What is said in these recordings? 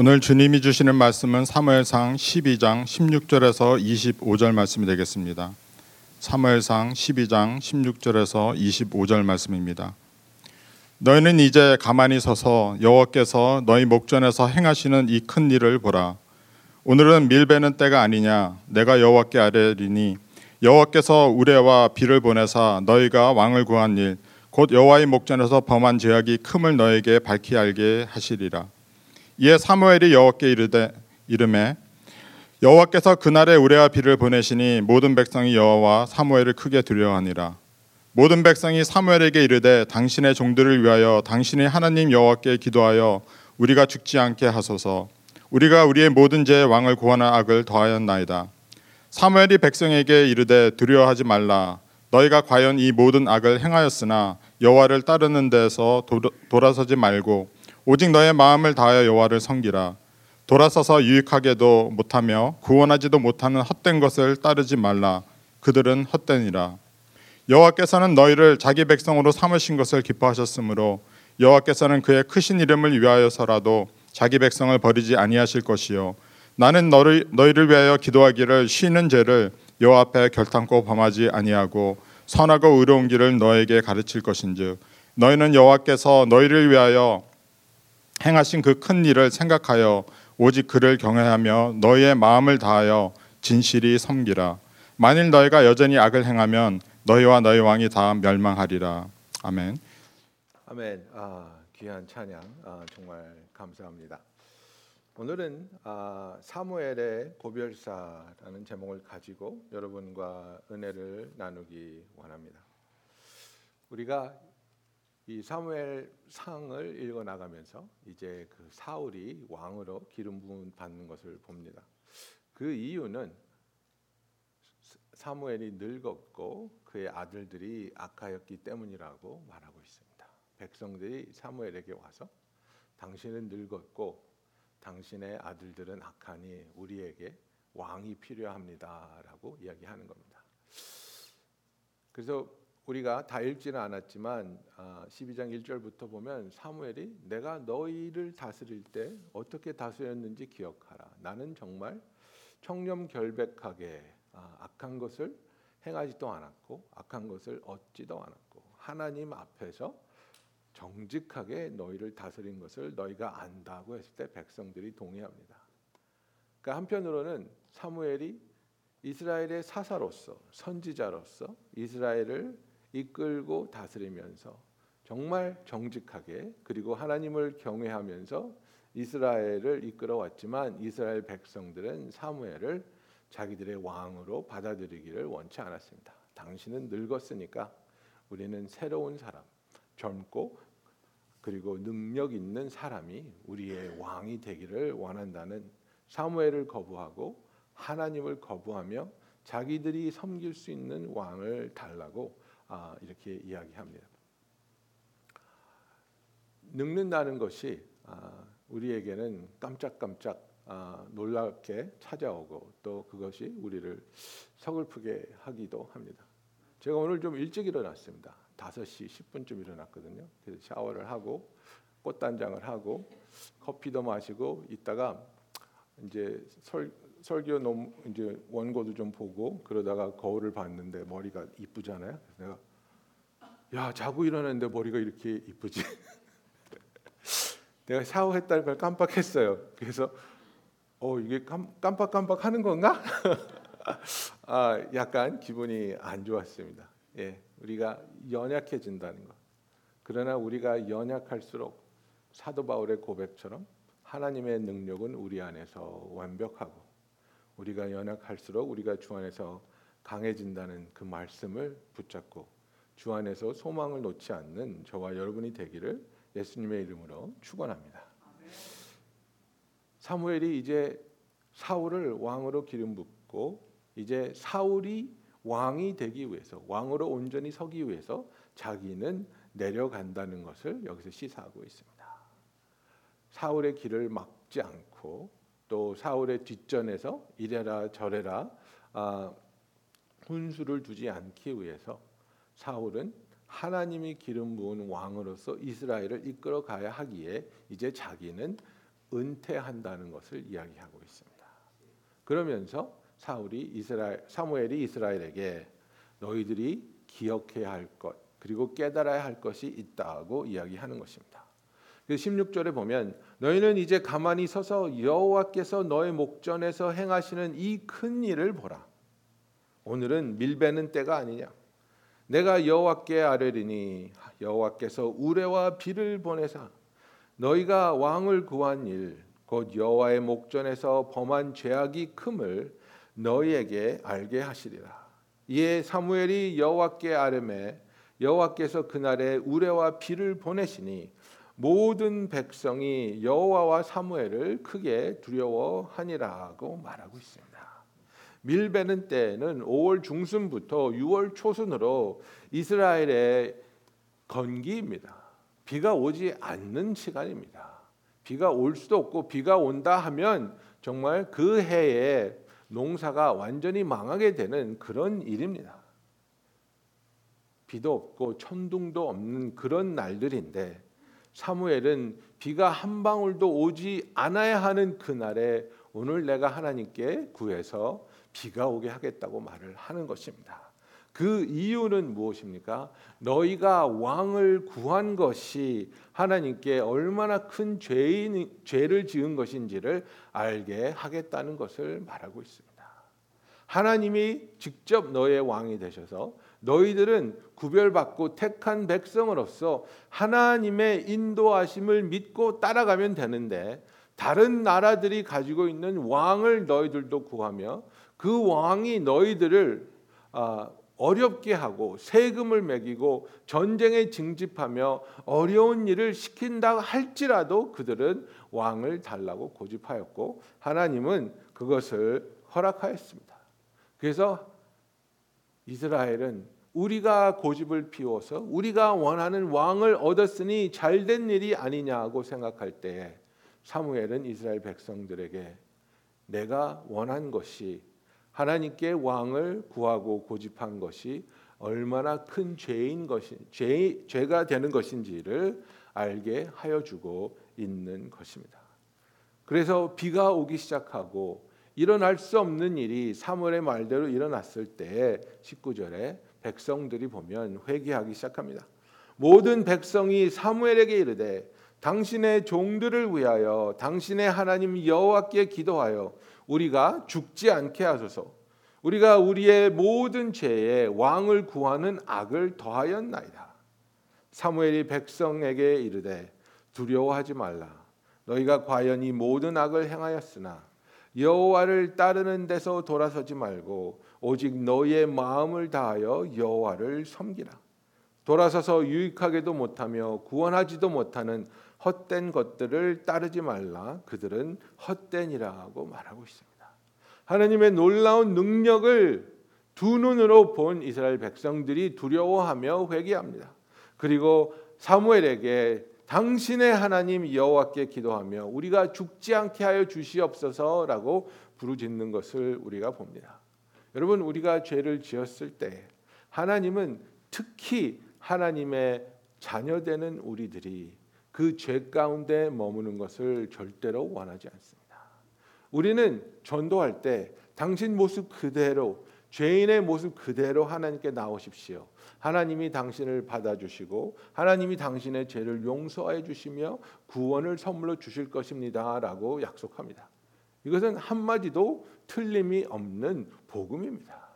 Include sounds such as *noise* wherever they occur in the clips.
오늘 주님이 주시는 말씀은 사무엘상 12장 16절에서 25절 말씀이 되겠습니다. 사무엘상 12장 16절에서 25절 말씀입니다. 너희는 이제 가만히 서서 여호와께서 너희 목전에서 행하시는 이 큰 일을 보라. 오늘은 밀베는 때가 아니냐. 내가 여호와께 아뢰리니 여호와께서 우레와 비를 보내사 너희가 왕을 구한 일, 곧 여호와의 목전에서 범한 죄악이 큼을 너에게 밝히 알게 하시리라. 이에 사무엘이 여호와께 이르되 이름에 여호와께서 그날에 우레와 비를 보내시니 모든 백성이 여호와 사무엘을 크게 두려워하니라. 모든 백성이 사무엘에게 이르되 당신의 종들을 위하여 당신의 하나님 여호와께 기도하여 우리가 죽지 않게 하소서. 우리가 우리의 모든 죄의 왕을 구하는 악을 더하였나이다. 사무엘이 백성에게 이르되 두려워하지 말라. 너희가 과연 이 모든 악을 행하였으나 여호와를 따르는 데서 돌아서지 말고 오직 너의 마음을 다하여 여호와를 섬기라. 돌아서서 유익하게도 못하며 구원하지도 못하는 헛된 것을 따르지 말라. 그들은 헛되니라. 여호와께서는 너희를 자기 백성으로 삼으신 것을 기뻐하셨으므로 여호와께서는 그의 크신 이름을 위하여서라도 자기 백성을 버리지 아니하실 것이요 나는 너를 너희를 위하여 기도하기를 쉬는 죄를 여호와 앞에 결탄코 범하지 아니하고 선하고 의로운 길을 너에게 가르칠 것인즉 너희는 여호와께서 너희를 위하여 행하신 그 큰 일을 생각하여 오직 그를 경외하며 너희의 마음을 다하여 진실이 섬기라. 만일 너희가 여전히 악을 행하면 너희와 너희 왕이 다 멸망하리라. 아멘. 아멘. 아, 귀한 찬양 아, 정말 감사합니다. 오늘은 아, 사무엘의 고별사라는 제목을 가지고 여러분과 은혜를 나누기 원합니다. 우리가 이 사무엘 상을 읽어 나가면서 이제 그 사울이 왕으로 기름 부음 받는 것을 봅니다. 그 이유는 사무엘이 늙었고 그의 아들들이 악하였기 때문이라고 말하고 있습니다. 백성들이 사무엘에게 와서 당신은 늙었고 당신의 아들들은 악하니 우리에게 왕이 필요합니다라고 이야기하는 겁니다. 그래서 우리가 다 읽지는 않았지만 12장 아, 1절부터 보면 사무엘이 내가 너희를 다스릴 때 어떻게 다스렸는지 기억하라. 나는 정말 청렴결백하게 아, 악한 것을 행하지도 않았고 악한 것을 얻지도 않았고 하나님 앞에서 정직하게 너희를 다스린 것을 너희가 안다고 했을 때 백성들이 동의합니다. 그러니까 한편으로는 사무엘이 이스라엘의 사사로서 선지자로서 이스라엘을 이끌고 다스리면서 정말 정직하게 그리고 하나님을 경외하면서 이스라엘을 이끌어 왔지만 이스라엘 백성들은 사무엘을 자기들의 왕으로 받아들이기를 원치 않았습니다. 당신은 늙었으니까 우리는 새로운 사람, 젊고 그리고 능력 있는 사람이 우리의 왕이 되기를 원한다는 사무엘을 거부하고 하나님을 거부하며 자기들이 섬길 수 있는 왕을 달라고 아, 이렇게 이야기합니다. 늙는다는 것이 아, 우리에게는 깜짝깜짝 아, 놀랍게 찾아오고 또 그것이 우리를 서글프게 하기도 합니다. 제가 오늘 좀 일찍 일어났습니다. 5시 10분쯤 일어났거든요. 그래서 샤워를 하고 꽃단장을 하고 커피도 마시고 있다가 이제 설, 설교 논 이제 원고도 좀 보고 그러다가 거울을 봤는데 머리가 이쁘잖아요. 내가 야 자고 일어났는데 머리가 이렇게 이쁘지. *laughs* 내가 샤워했다는 걸 깜빡했어요. 그래서 어 이게 깜빡깜빡 하는 건가? *laughs* 아 약간 기분이 안 좋았습니다. 예, 우리가 연약해진다는 것. 그러나 우리가 연약할수록 사도 바울의 고백처럼 하나님의 능력은 우리 안에서 완벽하고 우리가 연약할수록 우리가 주 안에서 강해진다는 그 말씀을 붙잡고 주 안에서 소망을 놓지 않는 저와 여러분이 되기를 예수님의 이름으로 축원합니다. 사무엘이 이제 사울을 왕으로 기름 붓고 이제 사울이 왕이 되기 위해서 왕으로 온전히 서기 위해서 자기는 내려간다는 것을 여기서 시사하고 있습니다. 사울의 길을 막지 않고 또 사울의 뒷전에서 이래라 저래라 아, 훈수를 두지 않기 위해서 사울은 하나님이 기름 부은 왕으로서 이스라엘을 이끌어 가야 하기에 이제 자기는 은퇴한다는 것을 이야기하고 있습니다. 그러면서 사울이 이스라엘 사무엘이 이스라엘에게 너희들이 기억해야 할 것 그리고 깨달아야 할 것이 있다고 이야기하는 것입니다. 16절에 보면 너희는 이제 가만히 서서 여호와께서 너의 목전에서 행하시는 이 큰 일을 보라. 오늘은 밀베는 때가 아니냐. 내가 여호와께 아뢰리니 여호와께서 우레와 비를 보내사 너희가 왕을 구한 일 곧 여호와의 목전에서 범한 죄악이 큼을 너희에게 알게 하시리라. 이에 사무엘이 여호와께 아뢰매 여호와께서 그날에 우레와 비를 보내시니 모든 백성이 여호와와 사무엘을 크게 두려워하니라고 말하고 있습니다. 밀베는 때는 5월 중순부터 6월 초순으로 이스라엘의 건기입니다. 비가 오지 않는 시간입니다. 비가 올 수도 없고 비가 온다 하면 정말 그 해에 농사가 완전히 망하게 되는 그런 일입니다. 비도 없고 천둥도 없는 그런 날들인데 사무엘은 비가 한 방울도 오지 않아야 하는 그날에 오늘 내가 하나님께 구해서 비가 오게 하겠다고 말을 하는 것입니다. 그 이유는 무엇입니까? 너희가 왕을 구한 것이 하나님께 얼마나 큰 죄인, 죄를 지은 것인지를 알게 하겠다는 것을 말하고 있습니다. 하나님이 직접 너의 왕이 되셔서 너희들은 구별받고 택한 백성으로서 하나님의 인도하심을 믿고 따라가면 되는데 다른 나라들이 가지고 있는 왕을 너희들도 구하며 그 왕이 너희들을 아, 어렵게 하고 세금을 매기고 전쟁에 징집하며 어려운 일을 시킨다 할지라도 그들은 왕을 달라고 고집하였고 하나님은 그것을 허락하였습니다. 그래서 이스라엘은 우리가 고집을 피워서 우리가 원하는 왕을 얻었으니 잘된 일이 아니냐고 생각할 때에 사무엘은 이스라엘 백성들에게 내가 원한 것이 하나님께 왕을 구하고 고집한 것이 얼마나 큰 죄인 것인 죄, 죄가 되는 것인지를 알게 하여 주고 있는 것입니다. 그래서 비가 오기 시작하고 일어날 수 없는 일이 사무엘의 말대로 일어났을 때 19절에 백성들이 보면 회개하기 시작합니다. 모든 백성이 사무엘에게 이르되 당신의 종들을 위하여 당신의 하나님 여호와께 기도하여 우리가 죽지 않게 하소서. 우리가 우리의 모든 죄에 왕을 구하는 악을 더하였나이다. 사무엘이 백성에게 이르되 두려워하지 말라. 너희가 과연 이 모든 악을 행하였으나 여호와를 따르는 데서 돌아서지 말고 오직 너희의 마음을 다하여 여호와를 섬기라. 돌아서서 유익하게도 못하며 구원하지도 못하는 헛된 것들을 따르지 말라. 그들은 헛된이라고 말하고 있습니다. 하나님의 놀라운 능력을 두 눈으로 본 이스라엘 백성들이 두려워하며 회개합니다. 그리고 사무엘에게 당신의 하나님 여호와께 기도하며 우리가 죽지 않게 하여 주시옵소서라고 부르짖는 것을 우리가 봅니다. 여러분 우리가 죄를 지었을 때 하나님은 특히 하나님의 자녀되는 우리들이 그 죄 가운데 머무는 것을 절대로 원하지 않습니다. 우리는 전도할 때 당신 모습 그대로 죄인의 모습 그대로 하나님께 나오십시오. 하나님이 당신을 받아주시고 하나님이 당신의 죄를 용서해 주시며 구원을 선물로 주실 것입니다라고 약속합니다. 이것은 한마디도 틀림이 없는 복음입니다.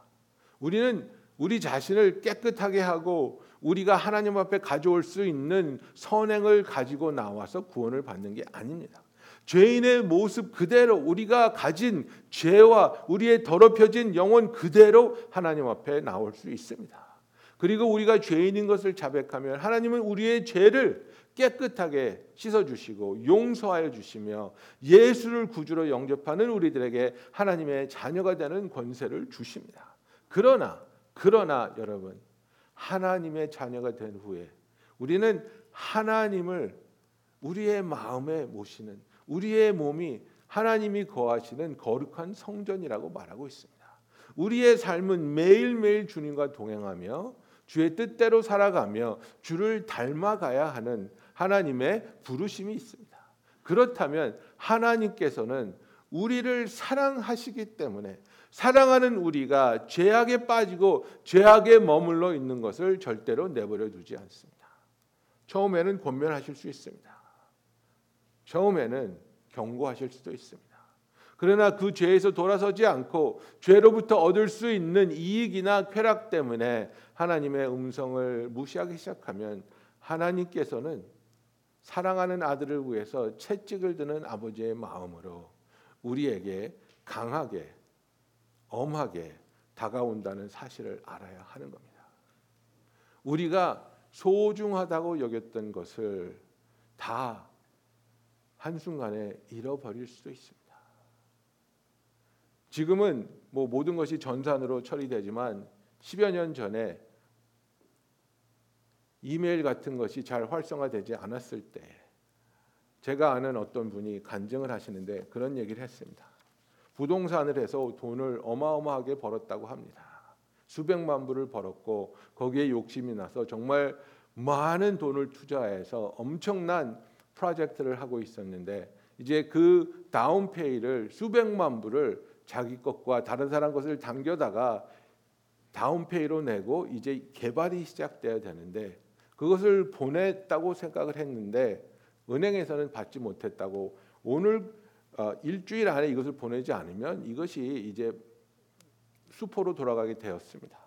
우리는 우리 자신을 깨끗하게 하고 우리가 하나님 앞에 가져올 수 있는 선행을 가지고 나와서 구원을 받는 게 아닙니다. 죄인의 모습 그대로 우리가 가진 죄와 우리의 더럽혀진 영혼 그대로 하나님 앞에 나올 수 있습니다. 그리고 우리가 죄인인 것을 자백하면 하나님은 우리의 죄를 깨끗하게 씻어 주시고 용서하여 주시며 예수를 구주로 영접하는 우리들에게 하나님의 자녀가 되는 권세를 주십니다. 그러나 그러나 여러분 하나님의 자녀가 된 후에 우리는 하나님을 우리의 마음에 모시는 우리의 몸이 하나님이 거하시는 거룩한 성전이라고 말하고 있습니다. 우리의 삶은 매일매일 주님과 동행하며 주의 뜻대로 살아가며 주를 닮아가야 하는 하나님의 부르심이 있습니다. 그렇다면 하나님께서는 우리를 사랑하시기 때문에 사랑하는 우리가 죄악에 빠지고 죄악에 머물러 있는 것을 절대로 내버려 두지 않습니다. 처음에는 권면하실 수 있습니다. 처음에는 경고하실 수도 있습니다. 그러나 그 죄에서 돌아서지 않고 죄로부터 얻을 수 있는 이익이나 쾌락 때문에 하나님의 음성을 무시하기 시작하면 하나님께서는 사랑하는 아들을 위해서 채찍을 드는 아버지의 마음으로 우리에게 강하게 엄하게 다가온다는 사실을 알아야 하는 겁니다. 우리가 소중하다고 여겼던 것을 다 한순간에 잃어버릴 수도 있습니다. 지금은 뭐 모든 것이 전산으로 처리되지만 10여 년 전에 이메일 같은 것이 잘 활성화되지 않았을 때 제가 아는 어떤 분이 간증을 하시는데 그런 얘기를 했습니다. 부동산을 해서 돈을 어마어마하게 벌었다고 합니다. 수백만 불을 벌었고 거기에 욕심이 나서 정말 많은 돈을 투자해서 엄청난 프로젝트를 하고 있었는데 이제 그 다운페이를 수백만 불을 자기 것과 다른 사람 것을 당겨다가 다운페이로 내고 이제 개발이 시작돼야 되는데 그것을 보냈다고 생각을 했는데 은행에서는 받지 못했다고 오늘 어, 일주일 안에 이것을 보내지 않으면 이것이 이제 수포로 돌아가게 되었습니다.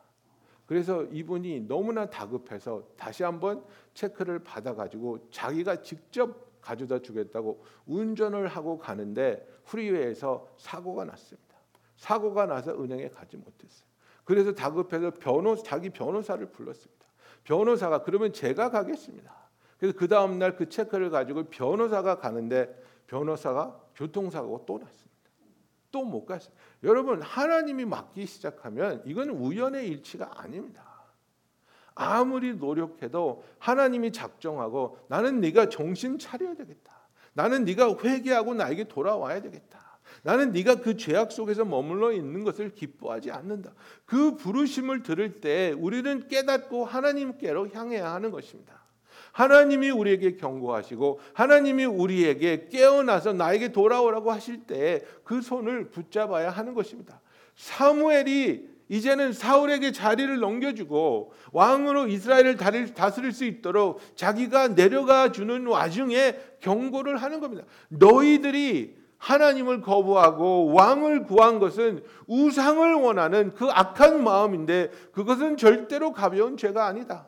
그래서 이분이 너무나 다급해서 다시 한번 체크를 받아가지고 자기가 직접 가져다 주겠다고 운전을 하고 가는데 프리웨이에서 사고가 났습니다. 사고가 나서 은행에 가지 못했어요. 그래서 다급해서 변호 자기 변호사를 불렀습니다. 변호사가 그러면 제가 가겠습니다. 그래서 그 다음 날 그 체크를 가지고 변호사가 가는데 변호사가 교통사고가 또 났습니다. 또 못 갔어요. 여러분 하나님이 맡기 시작하면 이건 우연의 일치가 아닙니다. 아무리 노력해도 하나님이 작정하고 나는 네가 정신 차려야 되겠다. 나는 네가 회개하고 나에게 돌아와야 되겠다. 나는 네가 그 죄악 속에서 머물러 있는 것을 기뻐하지 않는다. 그 부르심을 들을 때 우리는 깨닫고 하나님께로 향해야 하는 것입니다. 하나님이 우리에게 경고하시고 하나님이 우리에게 깨어나서 나에게 돌아오라고 하실 때 그 손을 붙잡아야 하는 것입니다. 사무엘이 이제는 사울에게 자리를 넘겨주고 왕으로 이스라엘을 다스릴 수 있도록 자기가 내려가 주는 와중에 경고를 하는 겁니다. 너희들이 하나님을 거부하고 왕을 구한 것은 우상을 원하는 그 악한 마음인데 그것은 절대로 가벼운 죄가 아니다.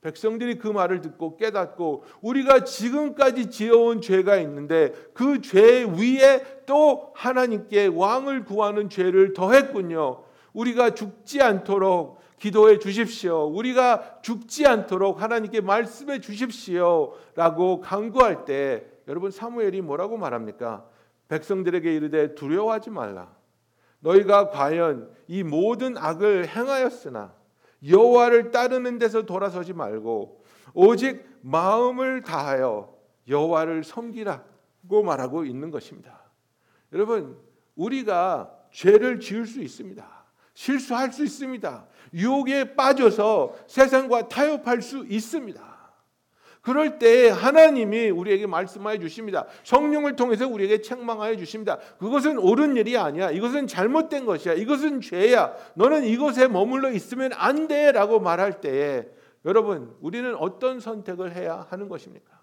백성들이 그 말을 듣고 깨닫고 우리가 지금까지 지어온 죄가 있는데 그 죄 위에 또 하나님께 왕을 구하는 죄를 더했군요. 우리가 죽지 않도록 기도해 주십시오. 우리가 죽지 않도록 하나님께 말씀해 주십시오 라고 간구할 때 여러분 사무엘이 뭐라고 말합니까? 백성들에게 이르되 두려워하지 말라. 너희가 과연 이 모든 악을 행하였으나 여호와를 따르는 데서 돌아서지 말고 오직 마음을 다하여 여호와를 섬기라고 말하고 있는 것입니다. 여러분 우리가 죄를 지을 수 있습니다. 실수할 수 있습니다. 유혹에 빠져서 세상과 타협할 수 있습니다. 그럴 때 하나님이 우리에게 말씀하여 주십니다. 성령을 통해서 우리에게 책망하여 주십니다. 그것은 옳은 일이 아니야. 이것은 잘못된 것이야. 이것은 죄야. 너는 이곳에 머물러 있으면 안 돼라고 말할 때에 여러분, 우리는 어떤 선택을 해야 하는 것입니까?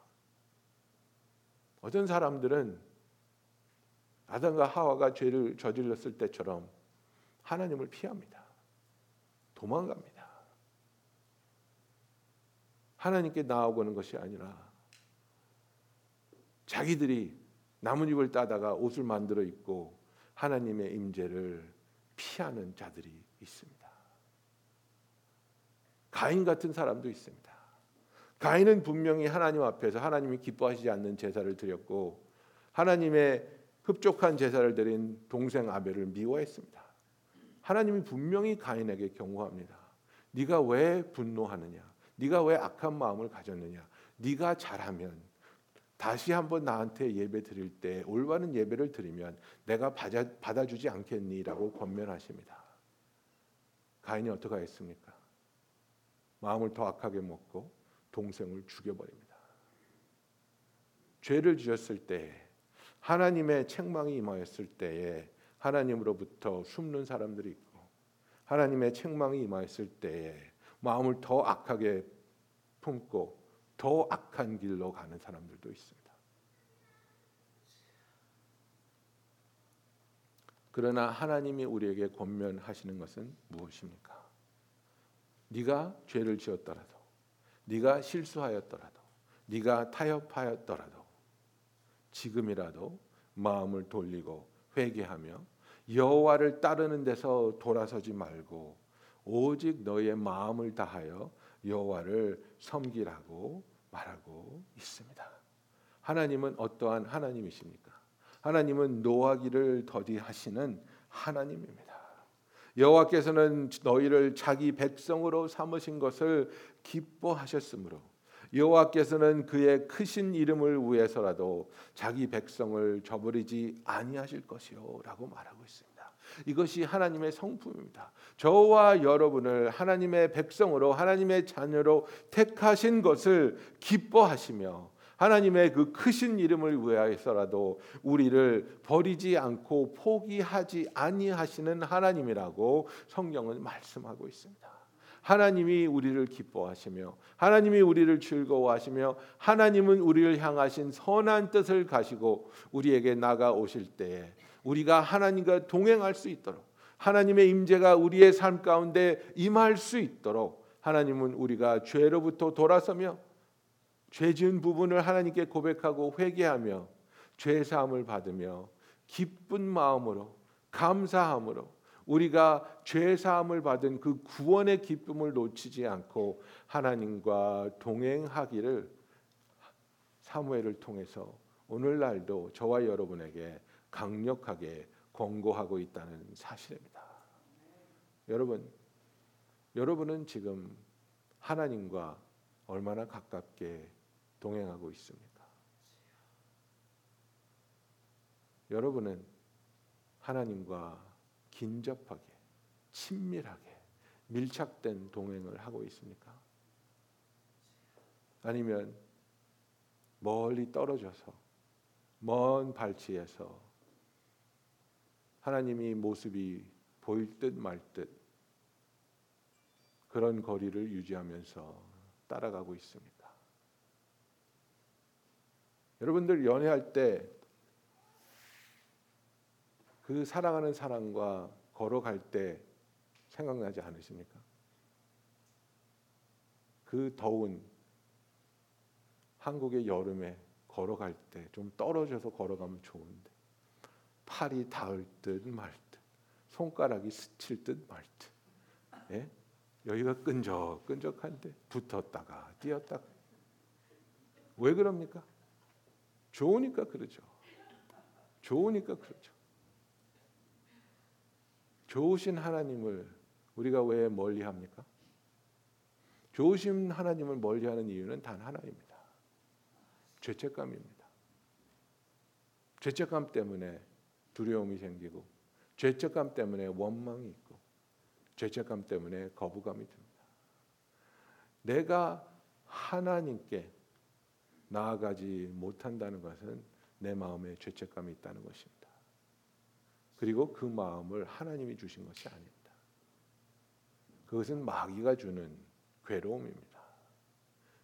어떤 사람들은 아담과 하와가 죄를 저질렀을 때처럼 하나님을 피합니다. 도망갑니다. 하나님께 나아오는 것이 아니라 자기들이 나뭇잎을 따다가 옷을 만들어 입고 하나님의 임재를 피하는 자들이 있습니다. 가인 같은 사람도 있습니다. 가인은 분명히 하나님 앞에서 하나님이 기뻐하시지 않는 제사를 드렸고 하나님의 흡족한 제사를 드린 동생 아벨을 미워했습니다. 하나님이 분명히 가인에게 경고합니다. 네가 왜 분노하느냐? 네가 왜 악한 마음을 가졌느냐? 네가 잘하면 다시 한번 나한테 예배 드릴 때 올바른 예배를 드리면 내가 받아, 받아주지 않겠니라고 권면하십니다. 가인이 어떻게 했습니까? 마음을 더 악하게 먹고 동생을 죽여버립니다. 죄를 지었을 때 하나님의 책망이 임하였을 때에 하나님으로부터 숨는 사람들이 있고 하나님의 책망이 임하였을 때에 마음을 더 악하게 품고 더 악한 길로 가는 사람들도 있습니다. 그러나 하나님이 우리에게 권면하시는 것은 무엇입니까? 네가 죄를 지었더라도 네가 실수하였더라도 네가 타협하였더라도 지금이라도 마음을 돌리고 회개하며 여호와를 따르는 데서 돌아서지 말고 오직 너의 마음을 다하여 여호와를 섬기라고 말하고 있습니다. 하나님은 어떠한 하나님이십니까? 하나님은 노하기를 더디하시는 하나님입니다. 여호와께서는 너희를 자기 백성으로 삼으신 것을 기뻐하셨으므로 여호와께서는 그의 크신 이름을 위해서라도 자기 백성을 저버리지 아니하실 것이요라고 말하고 있습니다. 이것이 하나님의 성품입니다. 저와 여러분을 하나님의 백성으로 하나님의 자녀로 택하신 것을 기뻐하시며 하나님의 그 크신 이름을 위하여서라도 우리를 버리지 않고 포기하지 아니하시는 하나님이라고 성경은 말씀하고 있습니다. 하나님이 우리를 기뻐하시며 하나님이 우리를 즐거워하시며 하나님은 우리를 향하신 선한 뜻을 가시고 우리에게 나가 오실 때에 우리가 하나님과 동행할 수 있도록 하나님의 임재가 우리의 삶 가운데 임할 수 있도록 하나님은 우리가 죄로부터 돌아서며 죄 지은 부분을 하나님께 고백하고 회개하며 죄 사함을 받으며 기쁜 마음으로 감사함으로 우리가 죄 사함을 받은 그 구원의 기쁨을 놓치지 않고 하나님과 동행하기를 사무엘을 통해서 오늘날도 저와 여러분에게 강력하게 권고하고 있다는 사실입니다. 여러분, 여러분은 지금 하나님과 얼마나 가깝게 동행하고 있습니까? 여러분은 하나님과 긴접하게, 친밀하게, 밀착된 동행을 하고 있습니까? 아니면 멀리 떨어져서 먼 발치에서 하나님이 모습이 보일 듯 말 듯 그런 거리를 유지하면서 따라가고 있습니다. 여러분들 연애할 때 그 사랑하는 사람과 걸어갈 때 생각나지 않으십니까? 그 더운 한국의 여름에 걸어갈 때 좀 떨어져서 걸어가면 좋은데 팔이 닿을 듯 말 듯, 손가락이 스칠 듯 말 듯. 예? 여기가 끈적 끈적한데 붙었다가 뛰었다가 왜 그럽니까? 좋으니까 그러죠. 좋으니까 그러죠. 좋으신 하나님을 우리가 왜 멀리 합니까? 좋으신 하나님을 멀리 하는 이유는 단 하나입니다. 죄책감입니다. 죄책감 때문에 두려움이 생기고 죄책감 때문에 원망이 있고 죄책감 때문에 거부감이 듭니다. 내가 하나님께 나아가지 못한다는 것은 내 마음에 죄책감이 있다는 것입니다. 그리고 그 마음을 하나님이 주신 것이 아닙니다. 그것은 마귀가 주는 괴로움입니다.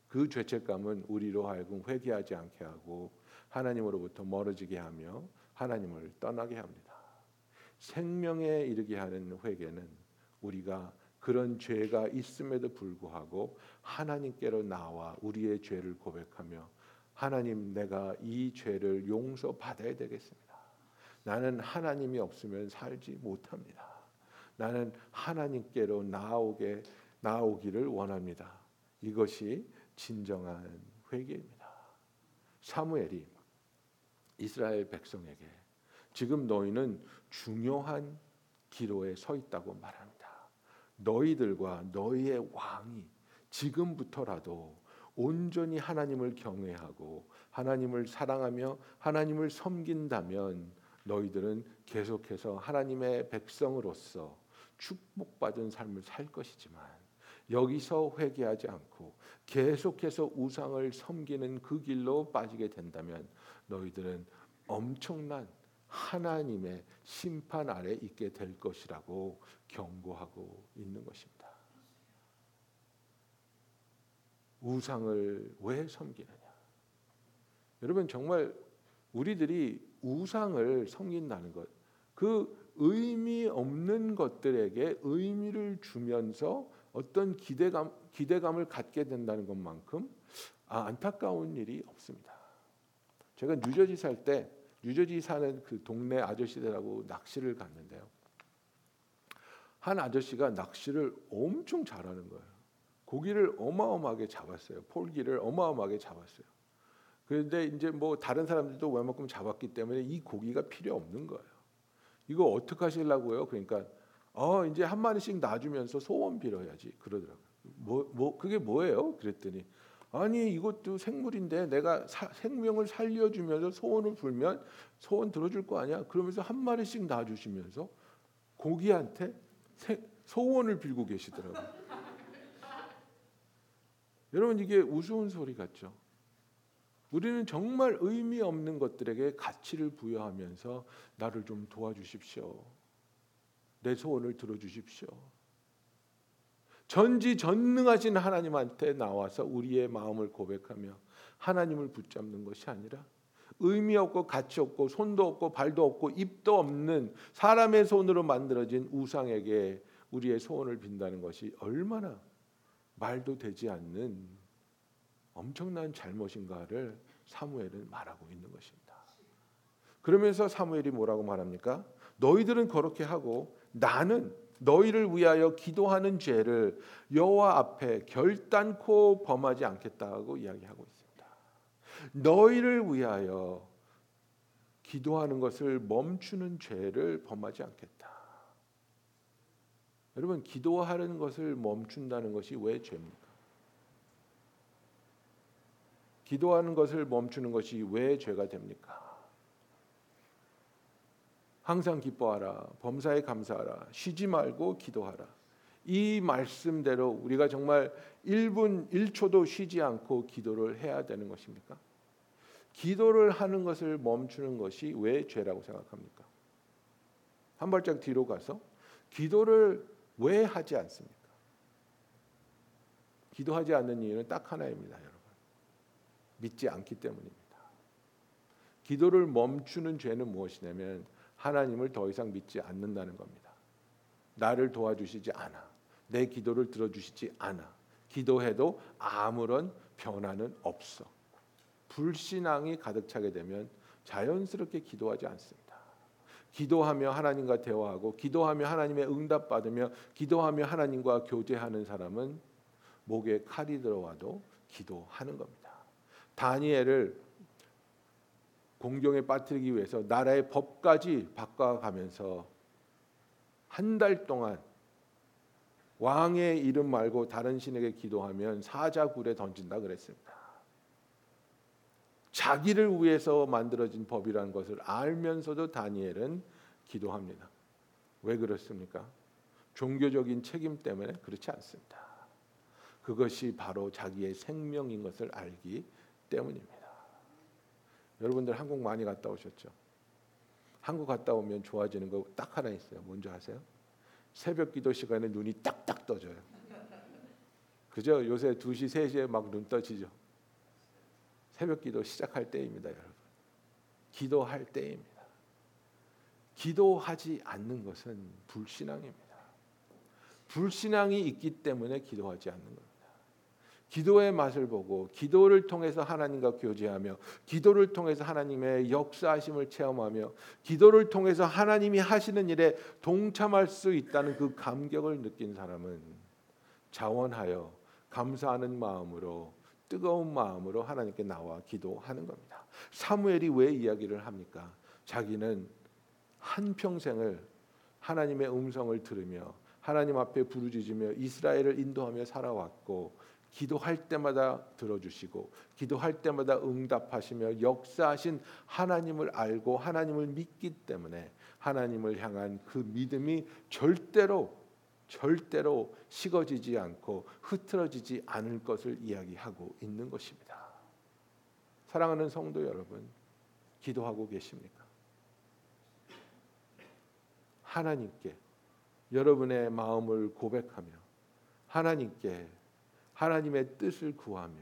그 죄책감은 우리로 하여금 회개하지 않게 하고 하나님으로부터 멀어지게 하며 하나님을 떠나게 합니다. 생명에 이르게 하는 회개는 우리가 그런 죄가 있음에도 불구하고 하나님께로 나와 우리의 죄를 고백하며 하나님 내가 이 죄를 용서받아야 되겠습니다. 나는 하나님이 없으면 살지 못합니다. 나는 하나님께로 나오게 나오기를 원합니다. 이것이 진정한 회개입니다. 사무엘이 이스라엘 백성에게 지금 너희는 중요한 기로에 서 있다고 말합니다. 너희들과 너희의 왕이 지금부터라도 온전히 하나님을 경외하고 하나님을 사랑하며 하나님을 섬긴다면 너희들은 계속해서 하나님의 백성으로서 축복받은 삶을 살 것이지만 여기서 회개하지 않고 계속해서 우상을 섬기는 그 길로 빠지게 된다면 너희들은 엄청난 하나님의 심판 아래 있게 될 것이라고 경고하고 있는 것입니다. 우상을 왜 섬기느냐? 여러분 정말 우리들이 우상을 섬긴다는 것, 그 의미 없는 것들에게 의미를 주면서 어떤 기대감 기대감을 갖게 된다는 것만큼 아, 안타까운 일이 없습니다. 제가 뉴저지 살 때 뉴저지 사는 그 동네 아저씨들하고 낚시를 갔는데요. 한 아저씨가 낚시를 엄청 잘하는 거예요. 고기를 어마어마하게 잡았어요. 폴기를 어마어마하게 잡았어요. 그런데 이제 뭐 다른 사람들도 웬만큼 잡았기 때문에 이 고기가 필요 없는 거예요. 이거 어떻게 하시려고요? 그러니까 어 이제 한 마리씩 놔주면서 소원 빌어야지 그러더라고요. 뭐, 뭐 그게 뭐예요? 그랬더니 아니 이것도 생물인데 내가 사, 생명을 살려주면서 소원을 불면 소원 들어줄 거 아니야? 그러면서 한 마리씩 놔주시면서 고기한테 세, 소원을 빌고 계시더라고요. *laughs* 여러분 이게 우스운 소리 같죠? 우리는 정말 의미 없는 것들에게 가치를 부여하면서 나를 좀 도와주십시오. 내 소원을 들어주십시오. 전지전능하신 하나님한테 나와서 우리의 마음을 고백하며 하나님을 붙잡는 것이 아니라 의미 없고 가치 없고 손도 없고 발도 없고 입도 없는 사람의 손으로 만들어진 우상에게 우리의 소원을 빈다는 것이 얼마나 말도 되지 않는 엄청난 잘못인가를 사무엘은 말하고 있는 것입니다. 그러면서 사무엘이 뭐라고 말합니까? 너희들은 그렇게 하고 나는 너희를 위하여 기도하는 죄를 여호와 앞에 결단코 범하지 않겠다고 이야기하고 있습니다. 너희를 위하여 기도하는 것을 멈추는 죄를 범하지 않겠다. 여러분 기도하는 것을 멈춘다는 것이 왜 죄입니까? 기도하는 것을 멈추는 것이 왜 죄가 됩니까? 항상 기뻐하라. 범사에 감사하라. 쉬지 말고 기도하라. 이 말씀대로 우리가 정말 1분 1초도 쉬지 않고 기도를 해야 되는 것입니까? 기도를 하는 것을 멈추는 것이 왜 죄라고 생각합니까? 한 발짝 뒤로 가서 기도를 왜 하지 않습니까? 기도하지 않는 이유는 딱 하나입니다, 여러분. 믿지 않기 때문입니다. 기도를 멈추는 죄는 무엇이냐면 하나님을 더 이상 믿지 않는다는 겁니다. 나를 도와주시지 않아. 내 기도를 들어주시지 않아. 기도해도 아무런 변화는 없어. 불신앙이 가득 차게 되면 자연스럽게 기도하지 않습니다. 기도하며 하나님과 대화하고 기도하며 하나님의 응답 받으며 기도하며 하나님과 교제하는 사람은 목에 칼이 들어와도 기도하는 겁니다. 다니엘을 공경에 빠뜨리기 위해서 나라의 법까지 바꿔가면서 한 달 동안 왕의 이름 말고 다른 신에게 기도하면 사자굴에 던진다 그랬습니다. 자기를 위해서 만들어진 법이라는 것을 알면서도 다니엘은 기도합니다. 왜 그렇습니까? 종교적인 책임 때문에 그렇지 않습니다. 그것이 바로 자기의 생명인 것을 알기 때문입니다. 여러분들 한국 많이 갔다 오셨죠? 한국 갔다 오면 좋아지는 거 딱 하나 있어요. 뭔지 아세요? 새벽 기도 시간에 눈이 딱딱 떠져요. 그죠? 요새 2시, 3시에 막 눈 떠지죠. 새벽 기도 시작할 때입니다, 여러분. 기도할 때입니다. 기도하지 않는 것은 불신앙입니다. 불신앙이 있기 때문에 기도하지 않는 겁니다. 기도의 맛을 보고 기도를 통해서 하나님과 교제하며 기도를 통해서 하나님의 역사하심을 체험하며 기도를 통해서 하나님이 하시는 일에 동참할 수 있다는 그 감격을 느낀 사람은 자원하여 감사하는 마음으로 뜨거운 마음으로 하나님께 나와 기도하는 겁니다. 사무엘이 왜 이야기를 합니까? 자기는 한 평생을 하나님의 음성을 들으며 하나님 앞에 부르짖으며 이스라엘을 인도하며 살아왔고 기도할 때마다 들어주시고 기도할 때마다 응답하시며 역사하신 하나님을 알고 하나님을 믿기 때문에 하나님을 향한 그 믿음이 절대로 절대로 식어지지 않고 흐트러지지 않을 것을 이야기하고 있는 것입니다. 사랑하는 성도 여러분, 기도하고 계십니까? 하나님께 여러분의 마음을 고백하며 하나님께 하나님의 뜻을 구하며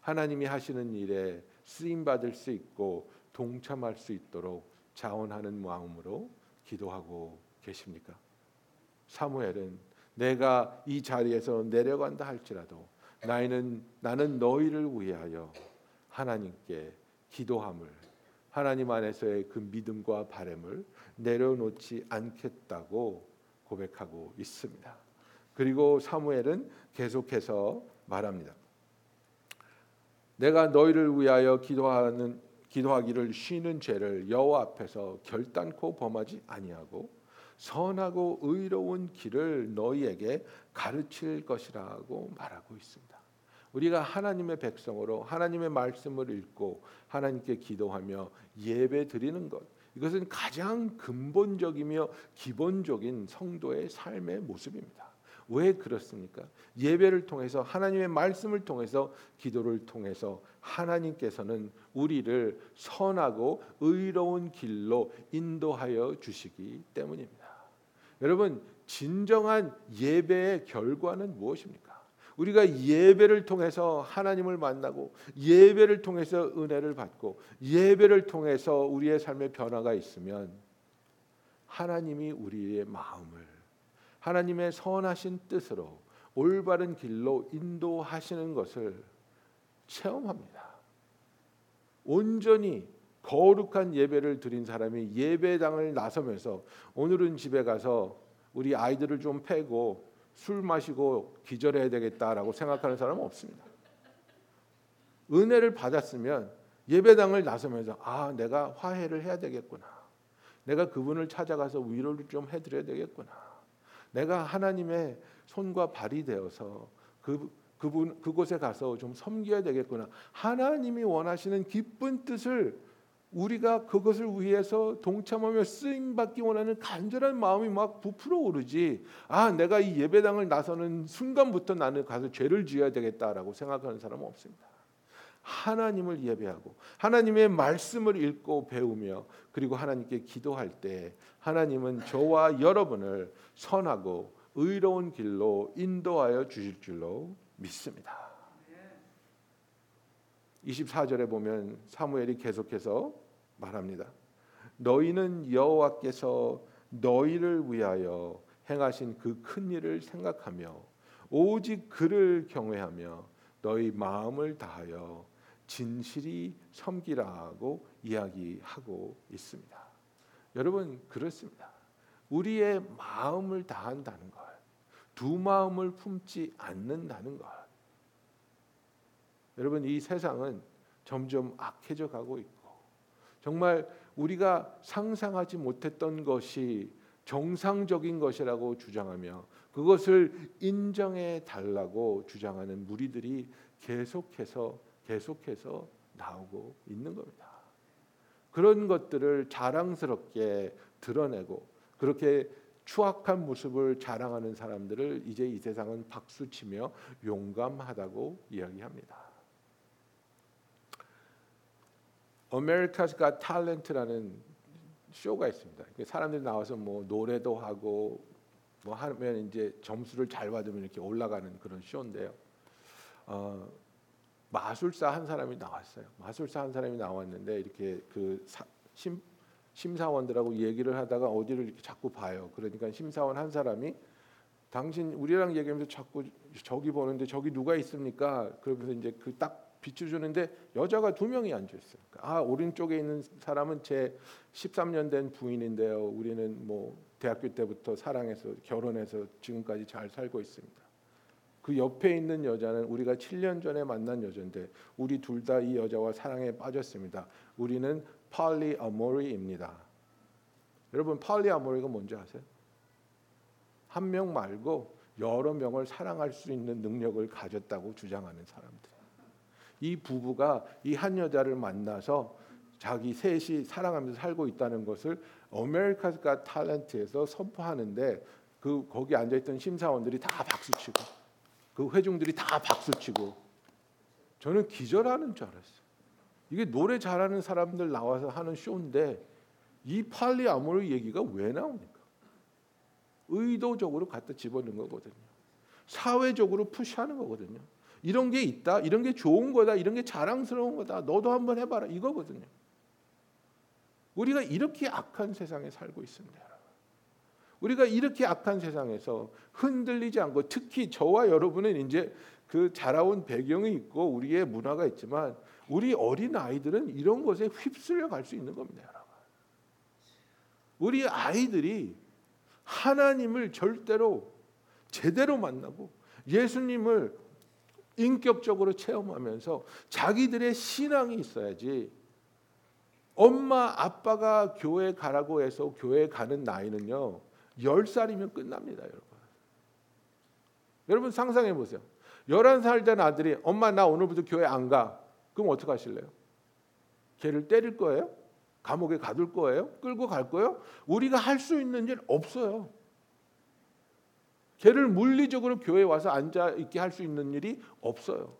하나님이 하시는 일에 쓰임 받을 수 있고 동참할 수 있도록 자원하는 마음으로 기도하고 계십니까? 사무엘은 내가 이 자리에서 내려간다 할지라도 나는 나는 너희를 위하여 하나님께 기도함을 하나님 안에서의 그 믿음과 바램을 내려놓지 않겠다고 고백하고 있습니다. 그리고 사무엘은 계속해서 말합니다. 내가 너희를 위하여 기도하는 기도하기를 쉬는 죄를 여호와 앞에서 결단코 범하지 아니하고 선하고 의로운 길을 너희에게 가르칠 것이라고 말하고 있습니다. 우리가 하나님의 백성으로 하나님의 말씀을 읽고 하나님께 기도하며 예배 드리는 것 이것은 가장 근본적이며 기본적인 성도의 삶의 모습입니다. 왜 그렇습니까? 예배를 통해서 하나님의 말씀을 통해서 기도를 통해서 하나님께서는 우리를 선하고 의로운 길로 인도하여 주시기 때문입니다. 여러분, 진정한 예배의 결과는 무엇입니까? 우리가 예배를 통해서 하나님을 만나고 예배를 통해서 은혜를 받고 예배를 통해서 우리의 삶의 변화가 있으면 하나님이 우리의 마음을 하나님의 선하신 뜻으로 올바른 길로 인도하시는 것을 체험합니다. 온전히 거룩한 예배를 드린 사람이 예배당을 나서면서 오늘은 집에 가서 우리 아이들을 좀 패고 술 마시고 기절해야 되겠다라고 생각하는 사람은 없습니다. 은혜를 받았으면 예배당을 나서면서 아 내가 화해를 해야 되겠구나. 내가 그분을 찾아가서 위로를 좀 해드려야 되겠구나. 내가 하나님의 손과 발이 되어서 그 그분 그곳에 가서 좀 섬겨야 되겠구나. 하나님이 원하시는 기쁜 뜻을 우리가 그것을 위해서 동참하며 쓰임 받기 원하는 간절한 마음이 막 부풀어 오르지. 아, 내가 이 예배당을 나서는 순간부터 나는 가서 죄를 지어야 되겠다라고 생각하는 사람은 없습니다. 하나님을 예배하고 하나님의 말씀을 읽고 배우며 그리고 하나님께 기도할 때 하나님은 저와 여러분을 선하고 의로운 길로 인도하여 주실 줄로 믿습니다. 24절에 보면 사무엘이 계속해서 말합니다. 너희는 여호와께서 너희를 위하여 행하신 그 큰 일을 생각하며 오직 그를 경외하며 너희 마음을 다하여 진실이 섬기라고 이야기하고 있습니다. 여러분 그렇습니다. 우리의 마음을 다한다는 것, 두 마음을 품지 않는다는 것. 여러분 이 세상은 점점 악해져 가고 있고 정말 우리가 상상하지 못했던 것이 정상적인 것이라고 주장하며 그것을 인정해 달라고 주장하는 무리들이 계속해서 계속해서 나오고 있는 겁니다. 그런 것들을 자랑스럽게 드러내고 그렇게 추악한 모습을 자랑하는 사람들을 이제 이 세상은 박수치며 용감하다고 이야기합니다. America's Got Talent라는 쇼가 있습니다. 사람들이 나와서 뭐 노래도 하고 뭐 하면 이제 점수를 잘 받으면 이렇게 올라가는 그런 쇼인데요. 어, 마술사 한 사람이 나왔어요. 마술사 한 사람이 나왔는데 이렇게 그 사, 심, 심사원들하고 얘기를 하다가 어디를 이렇게 자꾸 봐요. 그러니까 심사원 한 사람이 당신 우리랑 얘기하면서 자꾸 저기 보는데 저기 누가 있습니까? 그러면서 이제 그 딱 비춰주는데 여자가 두 명이 앉아 있어요. 아 오른쪽에 있는 사람은 제 13년 된 부인인데요. 우리는 뭐 대학교 때부터 사랑해서 결혼해서 지금까지 잘 살고 있습니다. 그 옆에 있는 여자는 우리가 7년 전에 만난 여자인데 우리 둘 다 이 여자와 사랑에 빠졌습니다. 우리는 팔리 아모리입니다. 여러분 팔리 아모리가 뭔지 아세요? 한 명 말고 여러 명을 사랑할 수 있는 능력을 가졌다고 주장하는 사람들. 이 부부가 이 한 여자를 만나서 자기 셋이 사랑하면서 살고 있다는 것을 아메리카가 탤런트에서 선포하는데 그 거기 앉아 있던 심사원들이 다 박수 치고 그 회중들이 다 박수치고 저는 기절하는 줄 알았어요. 이게 노래 잘하는 사람들 나와서 하는 쇼인데 이 팔리 아모르 얘기가 왜 나옵니까? 의도적으로 갖다 집어넣은 거거든요. 사회적으로 푸시하는 거거든요. 이런 게 있다, 이런 게 좋은 거다, 이런 게 자랑스러운 거다. 너도 한번 해봐라 이거거든요. 우리가 이렇게 악한 세상에 살고 있습니다. 우리가 이렇게 악한 세상에서 흔들리지 않고 특히 저와 여러분은 이제 그 자라온 배경이 있고 우리의 문화가 있지만 우리 어린 아이들은 이런 것에 휩쓸려 갈 수 있는 겁니다, 여러분. 우리 아이들이 하나님을 절대로 제대로 만나고 예수님을 인격적으로 체험하면서 자기들의 신앙이 있어야지 엄마 아빠가 교회 가라고 해서 교회 가는 나이는요 10살이면 끝납니다 여러분 여러분 상상해 보세요 11살 된 아들이 엄마 나 오늘부터 교회 안 가 그럼 어떻게 하실래요? 걔를 때릴 거예요? 감옥에 가둘 거예요? 끌고 갈 거예요? 우리가 할 수 있는 일 없어요 걔를 물리적으로 교회에 와서 앉아 있게 할 수 있는 일이 없어요.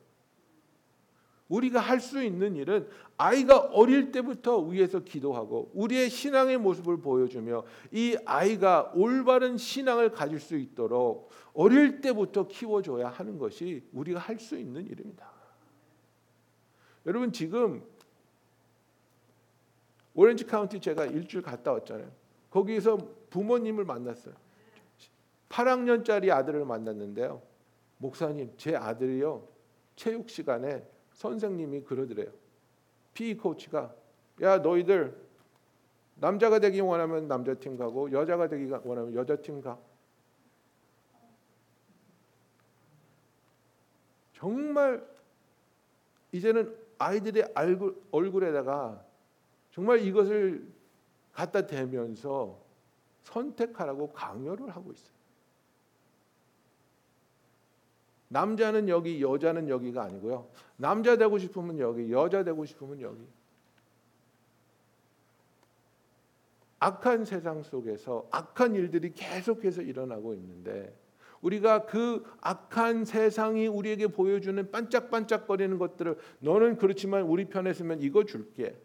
우리가 할 수 있는 일은 아이가 어릴 때부터 위에서 기도하고 우리의 신앙의 모습을 보여주며 이 아이가 올바른 신앙을 가질 수 있도록 어릴 때부터 키워줘야 하는 것이 우리가 할 수 있는 일입니다. 여러분 지금 오렌지 카운티 제가 일주일 갔다 왔잖아요. 거기서 부모님을 만났어요. 8학년짜리 아들을 만났는데요. 목사님, 제 아들이요. 체육 시간에 선생님이 그러더래요. PE 코치가 야, 너희들 남자가 되기 원하면 남자 팀 가고 여자가 되기 원하면 여자 팀 가. 정말 이제는 아이들의 얼굴, 얼굴에다가 정말 이것을 갖다 대면서 선택하라고 강요를 하고 있어요. 남자는 여기, 여자는 여기가 아니고요. 남자 되고 싶으면 여기, 여자 되고 싶으면 여기. 악한 세상 속에서 악한 일들이 계속해서 일어나고 있는데 우리가 그 악한 세상이 우리에게 보여주는 반짝반짝거리는 것들을 너는 그렇지만 우리 편에 서면 이거 줄게.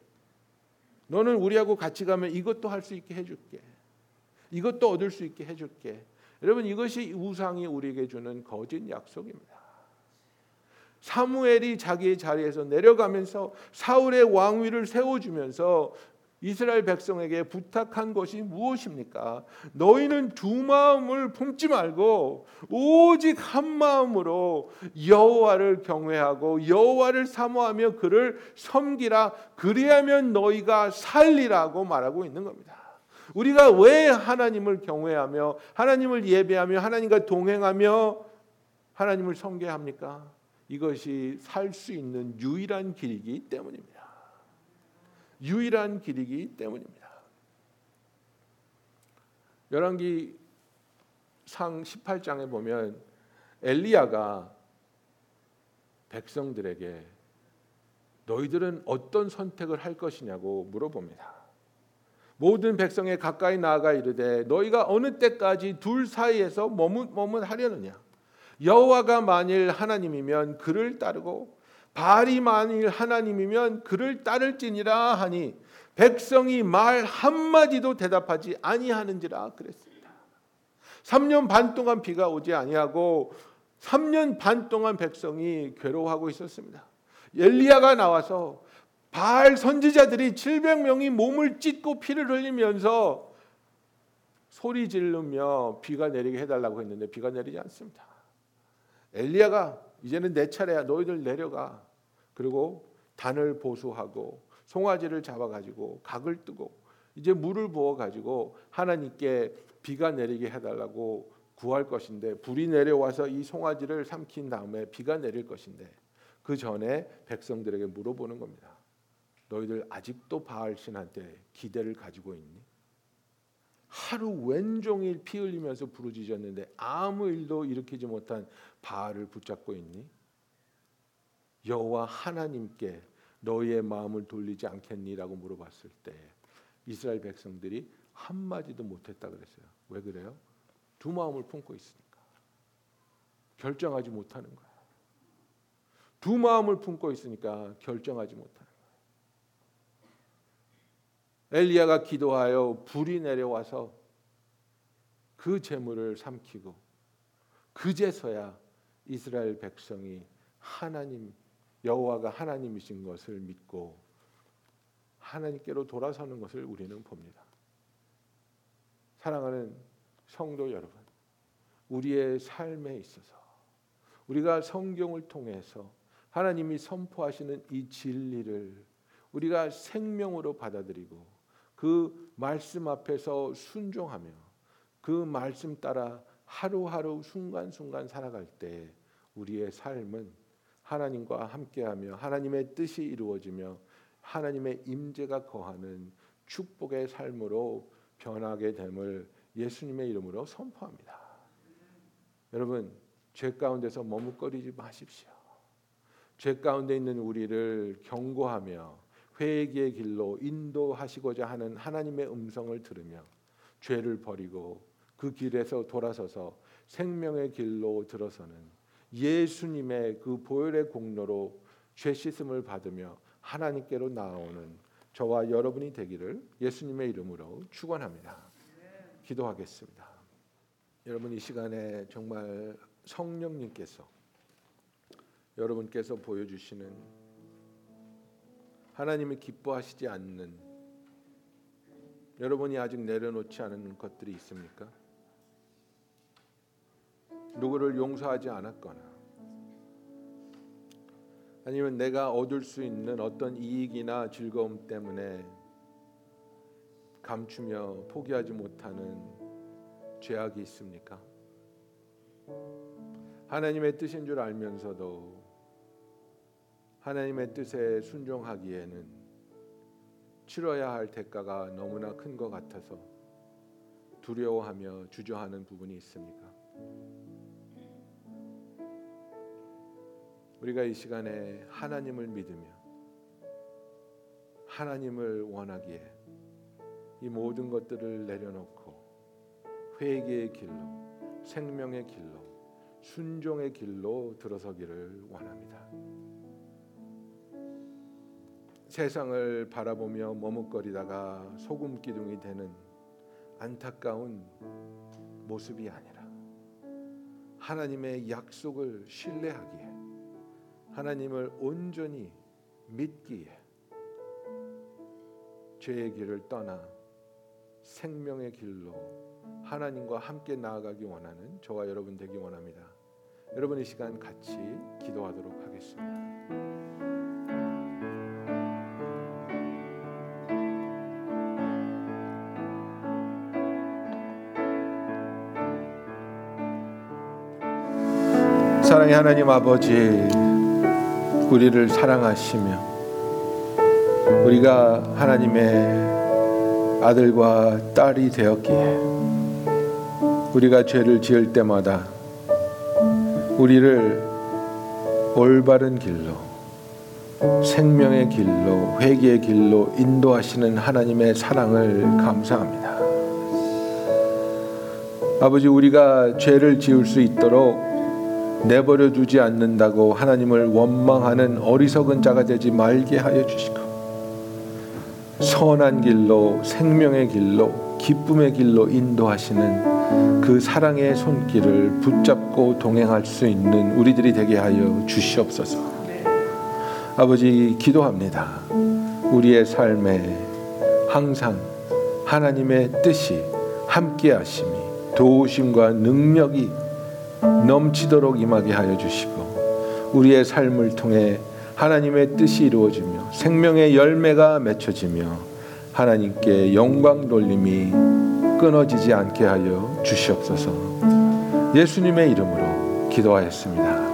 너는 우리하고 같이 가면 이것도 할 수 있게 해줄게. 이것도 얻을 수 있게 해줄게. 여러분 이것이 우상이 우리에게 주는 거짓 약속입니다. 사무엘이 자기의 자리에서 내려가면서 사울의 왕위를 세워주면서 이스라엘 백성에게 부탁한 것이 무엇입니까? 너희는 두 마음을 품지 말고 오직 한 마음으로 여호와를 경외하고 여호와를 사모하며 그를 섬기라 그리하면 너희가 살리라고 말하고 있는 겁니다. 우리가 왜 하나님을 경외하며 하나님을 예배하며 하나님과 동행하며 하나님을 섬겨합니까? 이것이 살 수 있는 유일한 길이기 때문입니다. 유일한 길이기 때문입니다. 열왕기 상 18장에 보면 엘리야가 백성들에게 너희들은 어떤 선택을 할 것이냐고 물어봅니다. 모든 백성에 가까이 나아가 이르되 너희가 어느 때까지 둘 사이에서 머뭇머뭇하려느냐 여호와가 만일 하나님이면 그를 따르고 바알이 만일 하나님이면 그를 따를지니라 하니 백성이 말 한마디도 대답하지 아니하는지라 그랬습니다. 3년 반 동안 비가 오지 아니하고 3년 반 동안 백성이 괴로워하고 있었습니다. 엘리야가 나와서 바알 선지자들이 700명이 몸을 찢고 피를 흘리면서 소리 지르며 비가 내리게 해달라고 했는데 비가 내리지 않습니다. 엘리야가 이제는 내 차례야 너희들 내려가 그리고 단을 보수하고 송아지를 잡아가지고 각을 뜨고 이제 물을 부어가지고 하나님께 비가 내리게 해달라고 구할 것인데 불이 내려와서 이 송아지를 삼킨 다음에 비가 내릴 것인데 그 전에 백성들에게 물어보는 겁니다. 너희들 아직도 바알 신한테 기대를 가지고 있니? 하루 왼종일 피 흘리면서 부르짖었는데 아무 일도 일으키지 못한 바알을 붙잡고 있니? 여호와 하나님께 너희의 마음을 돌리지 않겠니라고 물어봤을 때 이스라엘 백성들이 한 마디도 못했다 그랬어요. 왜 그래요? 두 마음을 품고 있으니까 결정하지 못하는 거야. 두 마음을 품고 있으니까 결정하지 못하는. 엘리야가 기도하여 불이 내려와서 그 재물을 삼키고 그제서야 이스라엘 백성이 하나님 여호와가 하나님이신 것을 믿고 하나님께로 돌아서는 것을 우리는 봅니다. 사랑하는 성도 여러분, 우리의 삶에 있어서 우리가 성경을 통해서 하나님이 선포하시는 이 진리를 우리가 생명으로 받아들이고 그 말씀 앞에서 순종하며 그 말씀 따라 하루하루 순간순간 살아갈 때 우리의 삶은 하나님과 함께하며 하나님의 뜻이 이루어지며 하나님의 임재가 거하는 축복의 삶으로 변하게 됨을 예수님의 이름으로 선포합니다. 여러분, 죄 가운데서 머뭇거리지 마십시오. 죄 가운데 있는 우리를 경고하며 회개의 길로 인도하시고자 하는 하나님의 음성을 들으며 죄를 버리고 그 길에서 돌아서서 생명의 길로 들어서는 예수님의 그 보혈의 공로로 죄 씻음을 받으며 하나님께로 나아오는 저와 여러분이 되기를 예수님의 이름으로 축원합니다. 기도하겠습니다. 여러분 이 시간에 정말 성령님께서 여러분께서 보여주시는 하나님이 기뻐하시지 않는 여러분이 아직 내려놓지 않은 것들이 있습니까? 누구를 용서하지 않았거나 아니면 내가 얻을 수 있는 어떤 이익이나 즐거움 때문에 감추며 포기하지 못하는 죄악이 있습니까? 하나님의 뜻인 줄 알면서도 하나님의 뜻에 순종하기에는 치러야 할 대가가 너무나 큰 것 같아서 두려워하며 주저하는 부분이 있습니까? 우리가 이 시간에 하나님을 믿으며 하나님을 원하기에 이 모든 것들을 내려놓고 회개의 길로 생명의 길로 순종의 길로 들어서기를 원합니다. 세상을 바라보며 머뭇거리다가 소금 기둥이 되는 안타까운 모습이 아니라 하나님의 약속을 신뢰하기에 하나님을 온전히 믿기에 죄의 길을 떠나 생명의 길로 하나님과 함께 나아가기 원하는 저와 여러분 되기 원합니다. 여러분 이 시간 같이 기도하도록 하겠습니다. 사랑의 하나님 아버지 우리를 사랑하시며 우리가 하나님의 아들과 딸이 되었기에 우리가 죄를 지을 때마다 우리를 올바른 길로 생명의 길로 회개의 길로 인도하시는 하나님의 사랑을 감사합니다. 아버지 우리가 죄를 지을 수 있도록 내버려 두지 않는다고 하나님을 원망하는 어리석은 자가 되지 말게 하여 주시고 선한 길로 생명의 길로 기쁨의 길로 인도하시는 그 사랑의 손길을 붙잡고 동행할 수 있는 우리들이 되게 하여 주시옵소서. 아버지 기도합니다. 우리의 삶에 항상 하나님의 뜻이 함께 하심이 도우심과 능력이 넘치도록 임하게 하여 주시고 우리의 삶을 통해 하나님의 뜻이 이루어지며 생명의 열매가 맺혀지며 하나님께 영광 돌림이 끊어지지 않게 하여 주시옵소서. 예수님의 이름으로 기도하였습니다.